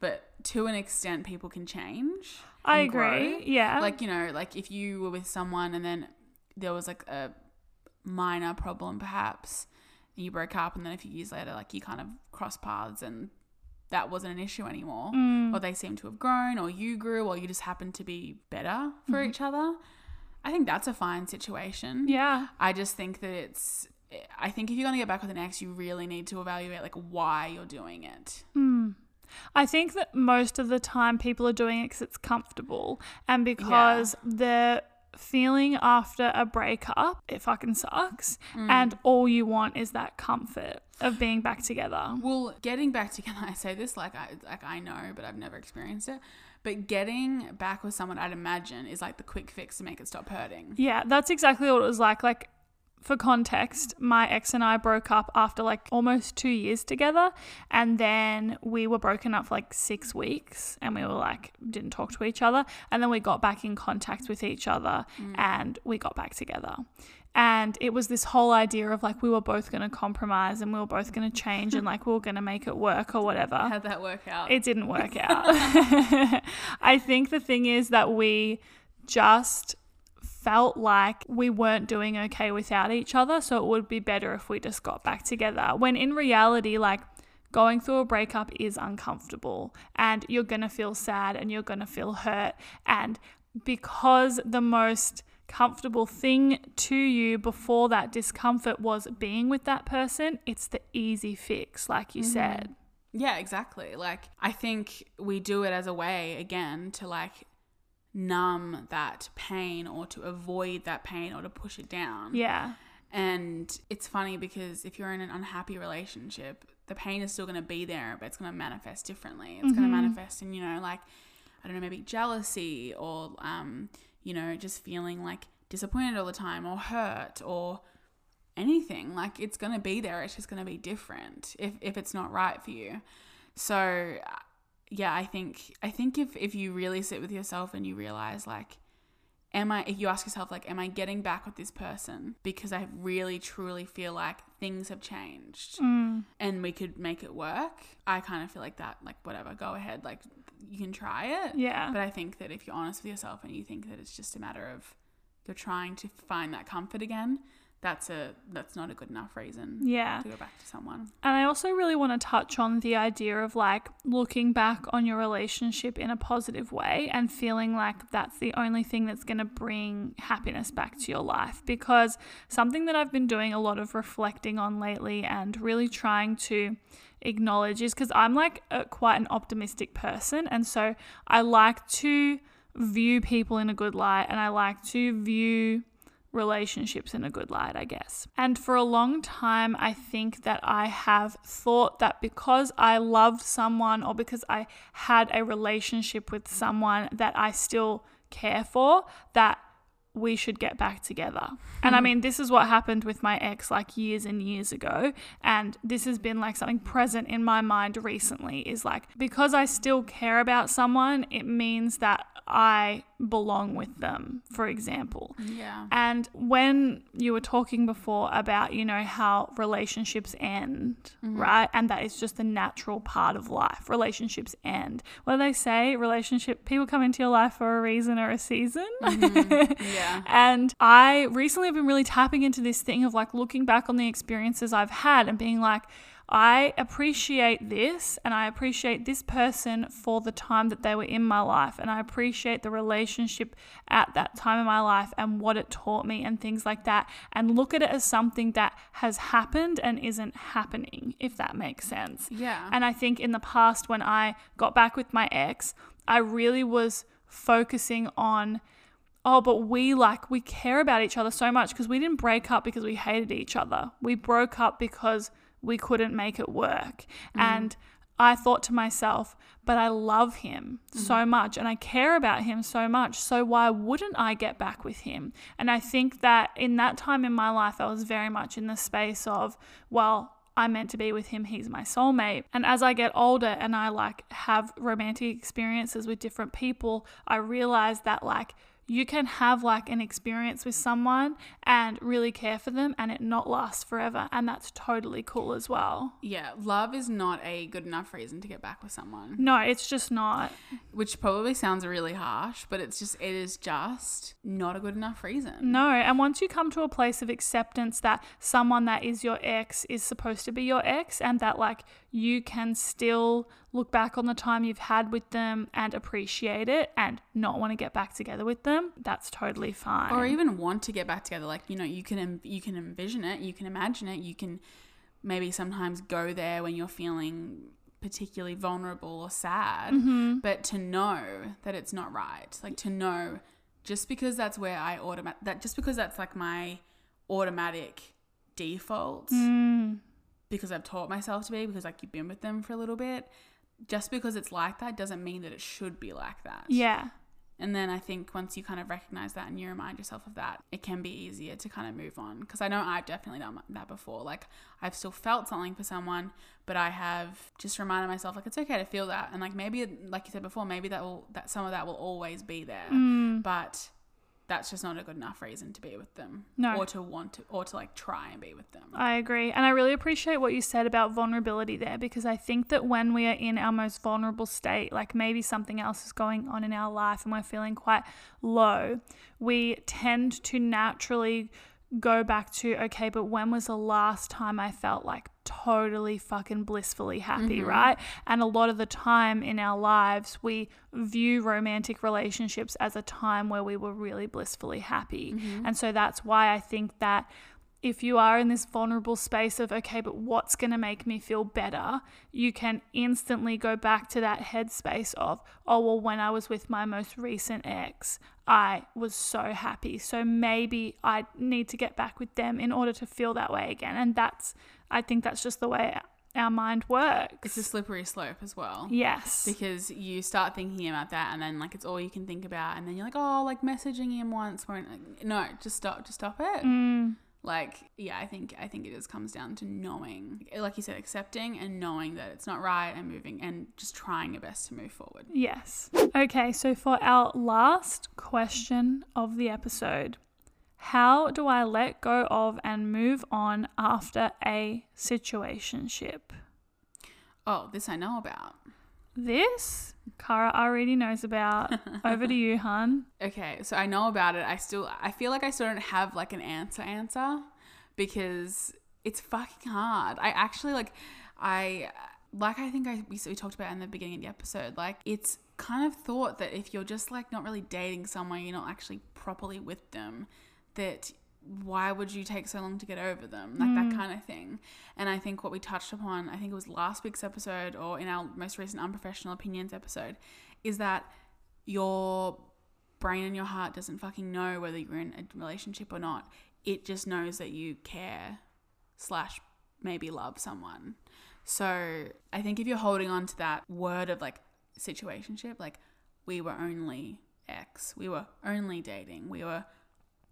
but to an extent, people can change. I agree. grow. Yeah. Like, you know, like if you were with someone and then there was like a minor problem perhaps, and you broke up, and then a few years later, like you kind of cross paths and that wasn't an issue anymore Mm. or they seem to have grown, or you grew, or you just happened to be better for each other. I think that's a fine situation. yeah. I just think that it's. I think if you're gonna get back with an ex, you really need to evaluate like why you're doing it. Mm. I think that most of the time people are doing it because it's comfortable and because the feeling after a breakup, it fucking sucks. Mm. And all you want is that comfort of being back together. Well, getting back together, I say this like I like I know, but I've never experienced it. But getting back with someone, I'd imagine, is like the quick fix to make it stop hurting. Yeah, that's exactly what it was like. Like, for context, my ex and I broke up after like almost two years together. And then we were broken up for like six weeks and we were like, didn't talk to each other. And then we got back in contact with each other mm. and we got back together. And it was this whole idea of like we were both going to compromise and we were both going to change and like we were going to make it work or whatever. How'd that work out? It didn't work out. I think the thing is that we just felt like we weren't doing okay without each other. So it would be better if we just got back together. When in reality, like, going through a breakup is uncomfortable and you're going to feel sad and you're going to feel hurt. And because the most comfortable thing to you before that discomfort was being with that person, it's the easy fix, like you mm-hmm. said. Yeah, exactly. Like, I think we do it as a way, again, to like numb that pain or to avoid that pain or to push it down. Yeah. And it's funny because if you're in an unhappy relationship, the pain is still going to be there, but it's going to manifest differently. It's mm-hmm. going to manifest in, you know, like, I don't know, maybe jealousy or, um, you know, just feeling like disappointed all the time or hurt or anything. Like, it's going to be there. It's just going to be different if, if it's not right for you. So, yeah, I think, I think if, if you really sit with yourself and you realize, like, am I, if you ask yourself, like, am I getting back with this person because I really truly feel like things have changed mm. and we could make it work? I kind of feel like that, like, whatever, go ahead, like, you can try it. Yeah. But I think that if you're honest with yourself and you think that it's just a matter of you're trying to find that comfort again, that's a that's not a good enough reason yeah. to go back to someone. And i also really want to touch on the idea of like looking back on your relationship in a positive way and feeling like that's the only thing that's going to bring happiness back to your life. Because something that i've been doing a lot of reflecting on lately and really trying to acknowledge is because i'm like a, quite an optimistic person and so i like to view people in a good light and i like to view relationships in a good light, I guess. And for a long time, I think that I have thought that because I loved someone or because I had a relationship with someone that I still care for, that we should get back together. And I hmm. mean, this is what happened with my ex like years and years ago. And this has been like something present in my mind recently is like, because I still care about someone, it means that I belong with them, for example. Yeah. And when you were talking before about, you know, how relationships end, mm-hmm. right? And that is just the natural part of life. Relationships end. What do they say? Relationship people come into your life for a reason or a season. Mm-hmm. Yeah. and I recently have been really tapping into this thing of like looking back on the experiences I've had and being like, I appreciate this and I appreciate this person for the time that they were in my life. And I appreciate the relationship at that time in my life and what it taught me and things like that. And look at it as something that has happened and isn't happening, if that makes sense. Yeah. And I think in the past, when I got back with my ex, I really was focusing on oh, but we like, we care about each other so much because we didn't break up because we hated each other. We broke up because we couldn't make it work. Mm. And I thought to myself, but I love him mm. so much and I care about him so much. So why wouldn't I get back with him? And I think that in that time in my life, I was very much in the space of, well, I'm meant to be with him. He's my soulmate. And as I get older and I like have romantic experiences with different people, I realize that like you can have like an experience with someone and really care for them and it not last forever and that's totally cool as well. Yeah, love is not a good enough reason to get back with someone. No, it's just not. Which probably sounds really harsh, but it's just it is just not a good enough reason. No, and once you come to a place of acceptance that someone that is your ex is supposed to be your ex and that like you can still look back on the time you've had with them and appreciate it and not want to get back together with them, that's totally fine. Or even want to get back together. Like, you know, you can you can envision it, you can imagine it, you can maybe sometimes go there when you're feeling particularly vulnerable or sad, mm-hmm. but to know that it's not right. Like to know just because that's where I automatic that just because that's like my automatic default mm because I've taught myself to be, because like you've been with them for a little bit, just because it's like that doesn't mean that it should be like that. Yeah. And then I think once you kind of recognize that and you remind yourself of that, it can be easier to kind of move on. Because I know I've definitely done that before. Like I've still felt something for someone, but I have just reminded myself like it's okay to feel that. And like maybe, like you said before, maybe that will that some of that will always be there. Mm. But that's just not a good enough reason to be with them. No. Or to want to, or to like try and be with them. I agree. And I really appreciate what you said about vulnerability there because I think that when we are in our most vulnerable state, like maybe something else is going on in our life and we're feeling quite low, we tend to naturally go back to, okay, but when was the last time I felt like totally fucking blissfully happy, mm-hmm. right? And a lot of the time in our lives, we view romantic relationships as a time where we were really blissfully happy. Mm-hmm. And so that's why I think that if you are in this vulnerable space of, okay, but what's going to make me feel better, you can instantly go back to that headspace of, oh, well, when I was with my most recent ex, I was so happy. So maybe I need to get back with them in order to feel that way again. And that's, I think that's just the way our mind works. It's a slippery slope as well. yes. Because you start thinking about that, and then like it's all you can think about, and then you're like, oh, like messaging him once. Won't like, no, just stop, just stop it. Mm, Like, yeah, I think I think it just comes down to knowing, like you said, accepting and knowing that it's not right, and moving, and just trying your best to move forward. Yes. Okay, so for our last question of the episode, how do I let go of and move on after a situationship? Oh, this I know about. This Kara already knows about. Over to you, hun. Okay, so I know about it. I still, I feel like I still don't have like an answer answer because it's fucking hard. I actually like, I like I think I we, we talked about in the beginning of the episode. Like it's kind of thought that if you're just like not really dating someone, you're not actually properly with them, that why would you take so long to get over them? Like that mm. kind of thing. And i think what we touched upon i think it was last week's episode or in our most recent unprofessional opinions episode is that your brain and your heart doesn't fucking know whether you're in a relationship or not. It just knows that you care slash maybe love someone. So i think if you're holding on to that word of like situationship like we were only ex we were only dating we were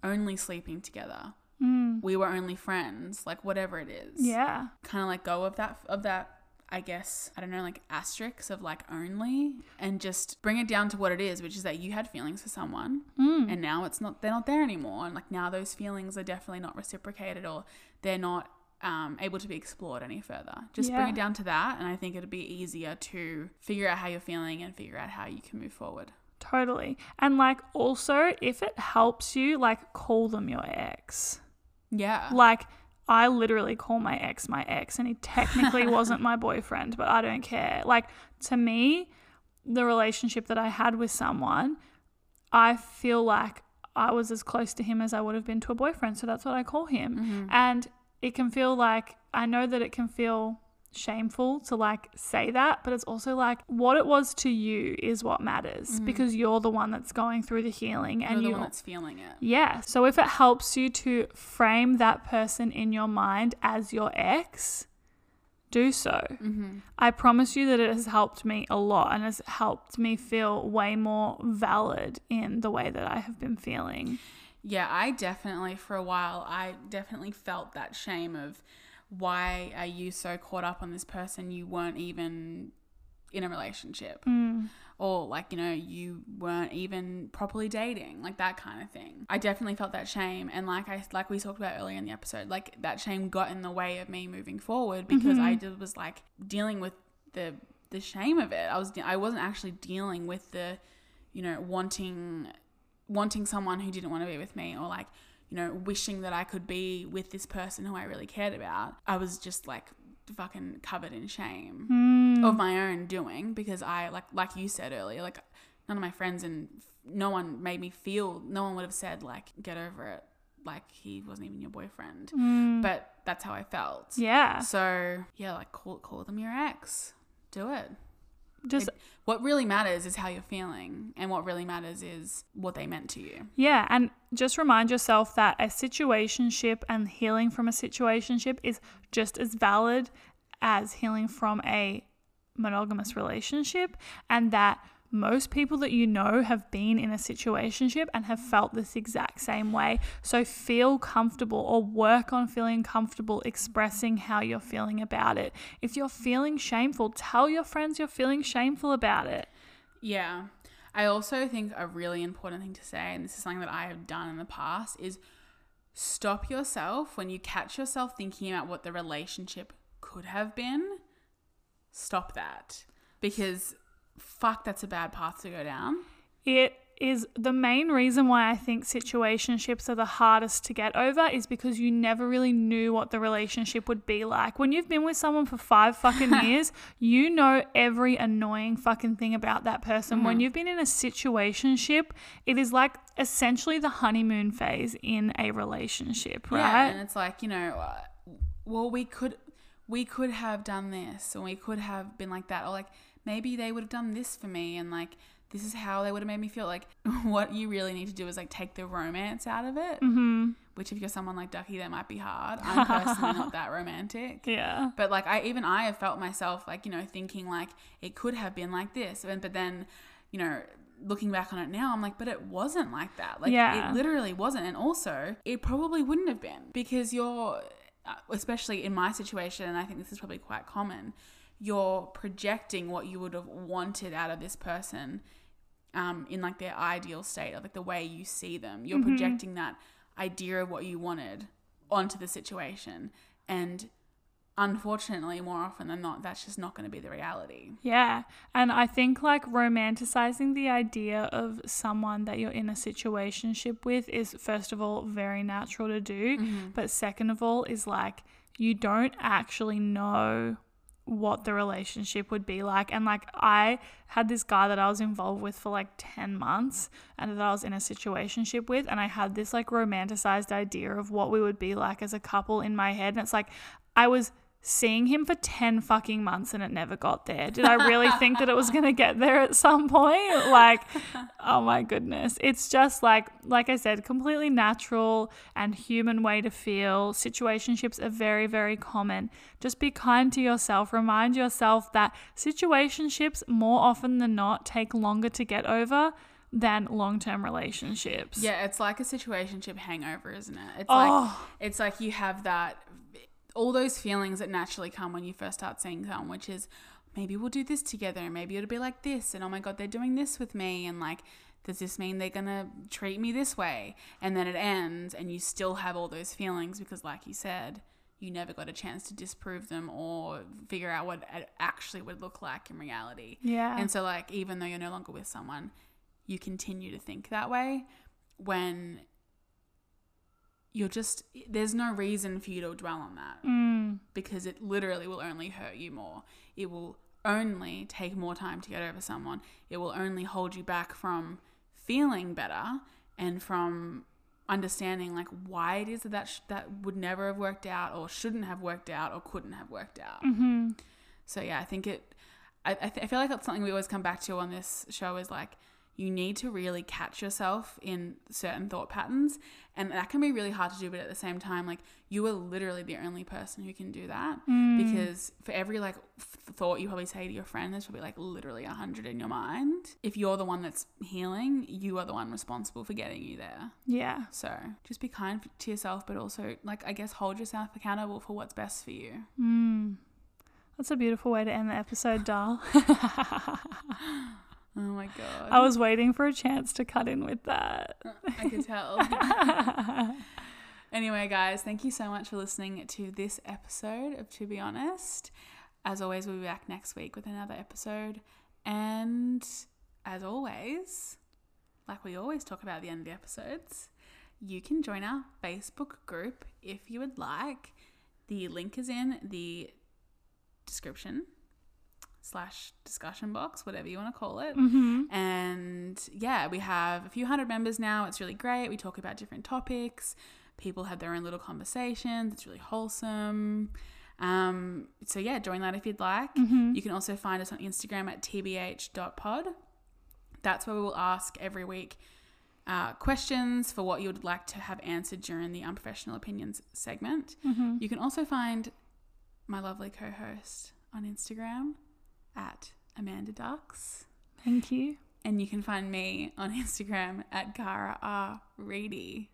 only sleeping together. Mm, we were only friends like whatever it is. Yeah. kind of let go of that of that i guess i don't know like asterisks of like only and just bring it down to what it is which is that you had feelings for someone Mm, and now it's not they're not there anymore. And like now those feelings are definitely not reciprocated or they're not um, able to be explored any further. Just bring it down to that and i think it'd be easier to figure out how you're feeling and figure out how you can move forward totally. And like also, if it helps you, like call them your ex. yeah Like, I literally call my ex my ex, and he technically wasn't my boyfriend, but I don't care. Like, to me, the relationship that I had with someone, I feel like I was as close to him as I would have been to a boyfriend. So that's what I call him. Mm-hmm. And it can feel like, I know that it can feel shameful to like say that, but it's also like what it was to you is what matters because you're the one that's going through the healing you're and the you one that's feeling it yeah. So if it helps you to frame that person in your mind as your ex, do so. mm-hmm. I promise you that it has helped me a lot and has helped me feel way more valid in the way that I have been feeling. Yeah, I definitely, for a while, I definitely felt that shame of why are you so caught up on this person you weren't even in a relationship? Mm. Or, like, you know, you weren't even properly dating, like that kind of thing. I definitely felt that shame. And, like, I, like we talked about earlier in the episode, like that shame got in the way of me moving forward because I just was like dealing with the, the shame of it. I was, I wasn't actually dealing with the, you know, wanting wanting someone who didn't want to be with me or like you know wishing that i could be with this person who i really cared about i was just like fucking covered in shame Mm. of my own doing because i like like you said earlier like none of my friends and no one made me feel no one would have said like get over it like he wasn't even your boyfriend Mm. but that's how i felt Yeah. so yeah like call call them your ex do it Just It- what really matters is how you're feeling and what really matters is what they meant to you. Yeah, and just remind yourself that a situationship and healing from a situationship is just as valid as healing from a monogamous relationship, and that most people that you know have been in a situationship and have felt this exact same way. So feel comfortable or work on feeling comfortable expressing how you're feeling about it. If you're feeling shameful, tell your friends you're feeling shameful about it. Yeah. I also think a really important thing to say, and this is something that I have done in the past, is stop yourself when you catch yourself thinking about what the relationship could have been. Stop that. Because fuck, that's a bad path to go down. It is the main reason why I think situationships are the hardest to get over is because you never really knew what the relationship would be like. When you've been with someone for five fucking years, you know every annoying fucking thing about that person. When you've been in a situationship, it is like essentially the honeymoon phase in a relationship, Yeah, right? and it's like you know, uh, well, we could, we could have done this, and we could have been like that, or like maybe they would have done this for me, and like this is how they would have made me feel. Like what you really need to do is like take the romance out of it. mm-hmm. Which, if you're someone like Ducky, that might be hard. I'm personally not that romantic. Yeah. But like I even I have felt myself like, you know, thinking like it could have been like this. And but then, you know, looking back on it now, I'm like, but it wasn't like that. Like Yeah. it literally wasn't. And also, it probably wouldn't have been because you're uh, especially in my situation and I think this is probably quite common, you're projecting what you would have wanted out of this person um, in like their ideal state or like the way you see them. You're projecting that idea of what you wanted onto the situation. And unfortunately, more often than not, that's just not going to be the reality. Yeah. And I think like romanticizing the idea of someone that you're in a situationship with is, first of all, very natural to do. But second of all, is like you don't actually know what the relationship would be like. And like I had this guy that I was involved with for like 10 months and that I was in a situationship with. And I had this like romanticized idea of what we would be like as a couple in my head. And it's like I was seeing him for 10 fucking months and it never got there. Did I really think that it was going to get there at some point? Like, oh my goodness. It's just like, like I said, completely natural and human way to feel. Situationships are very, very common. Just be kind to yourself. Remind yourself that situationships, more often than not, take longer to get over than long term relationships. Yeah, it's like a situationship hangover, isn't it? It's Oh. like it's like you have that all those feelings that naturally come when you first start seeing someone, which is maybe we'll do this together, and maybe it'll be like this, and oh my god, they're doing this with me, and like does this mean they're gonna treat me this way? And then it ends, and you still have all those feelings because, like you said, you never got a chance to disprove them or figure out what it actually would look like in reality. Yeah. And so, like, even though you're no longer with someone, you continue to think that way when you're just, there's no reason for you to dwell on that Mm, because it literally will only hurt you more. It will only take more time to get over someone. It will only hold you back from feeling better and from understanding like why it is that that, sh- that would never have worked out or shouldn't have worked out or couldn't have worked out. hmm So yeah, I think it. I I, th- I feel like that's something we always come back to on this show is like you need to really catch yourself in certain thought patterns, and that can be really hard to do. But at the same time, like you are literally the only person who can do that because for every like thought you probably say to your friend, there's probably like literally a hundred in your mind. If you're the one that's healing, you are the one responsible for getting you there. Yeah. So just be kind to yourself, but also like I guess hold yourself accountable for what's best for you. Mm. That's a beautiful way to end the episode, doll. Oh my god. I was waiting for a chance to cut in with that. Uh, I could tell. anyway, guys, thank you so much for listening to this episode of To Be Honest. As always, we'll be back next week with another episode. And as always, like we always talk about at the end of the episodes, you can join our Facebook group if you would like. The link is in the description slash discussion box, whatever you want to call it. hmm And yeah, we have a few hundred members now. It's really great. We talk about different topics. People have their own little conversations. It's really wholesome. Um, so yeah, join that if you'd like. hmm You can also find us on Instagram at tbh.pod. That's where we will ask every week uh, questions for what you would like to have answered during the unprofessional opinions segment. hmm You can also find my lovely co-host on Instagram at Amanda Ducks. Thank you. And you can find me on Instagram at Kara R. Ready.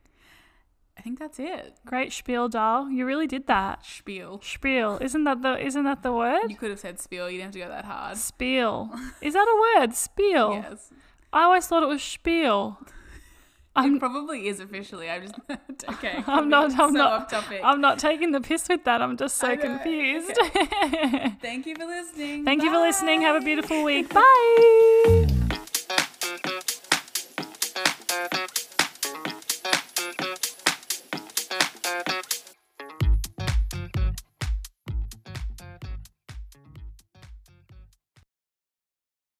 I think that's it. Great spiel, doll. You really did that. Spiel. Spiel. Isn't that the isn't that the word? You could have said spiel. You didn't have to go that hard. Spiel. Is that a word? Spiel. Yes. I always thought it was spiel. It probably is officially. I'm just okay. I'm not. I'm so not. Off topic. I'm not taking the piss with that. I'm just so confused. Thank you for listening. Thank you for listening. Have a beautiful week. Bye.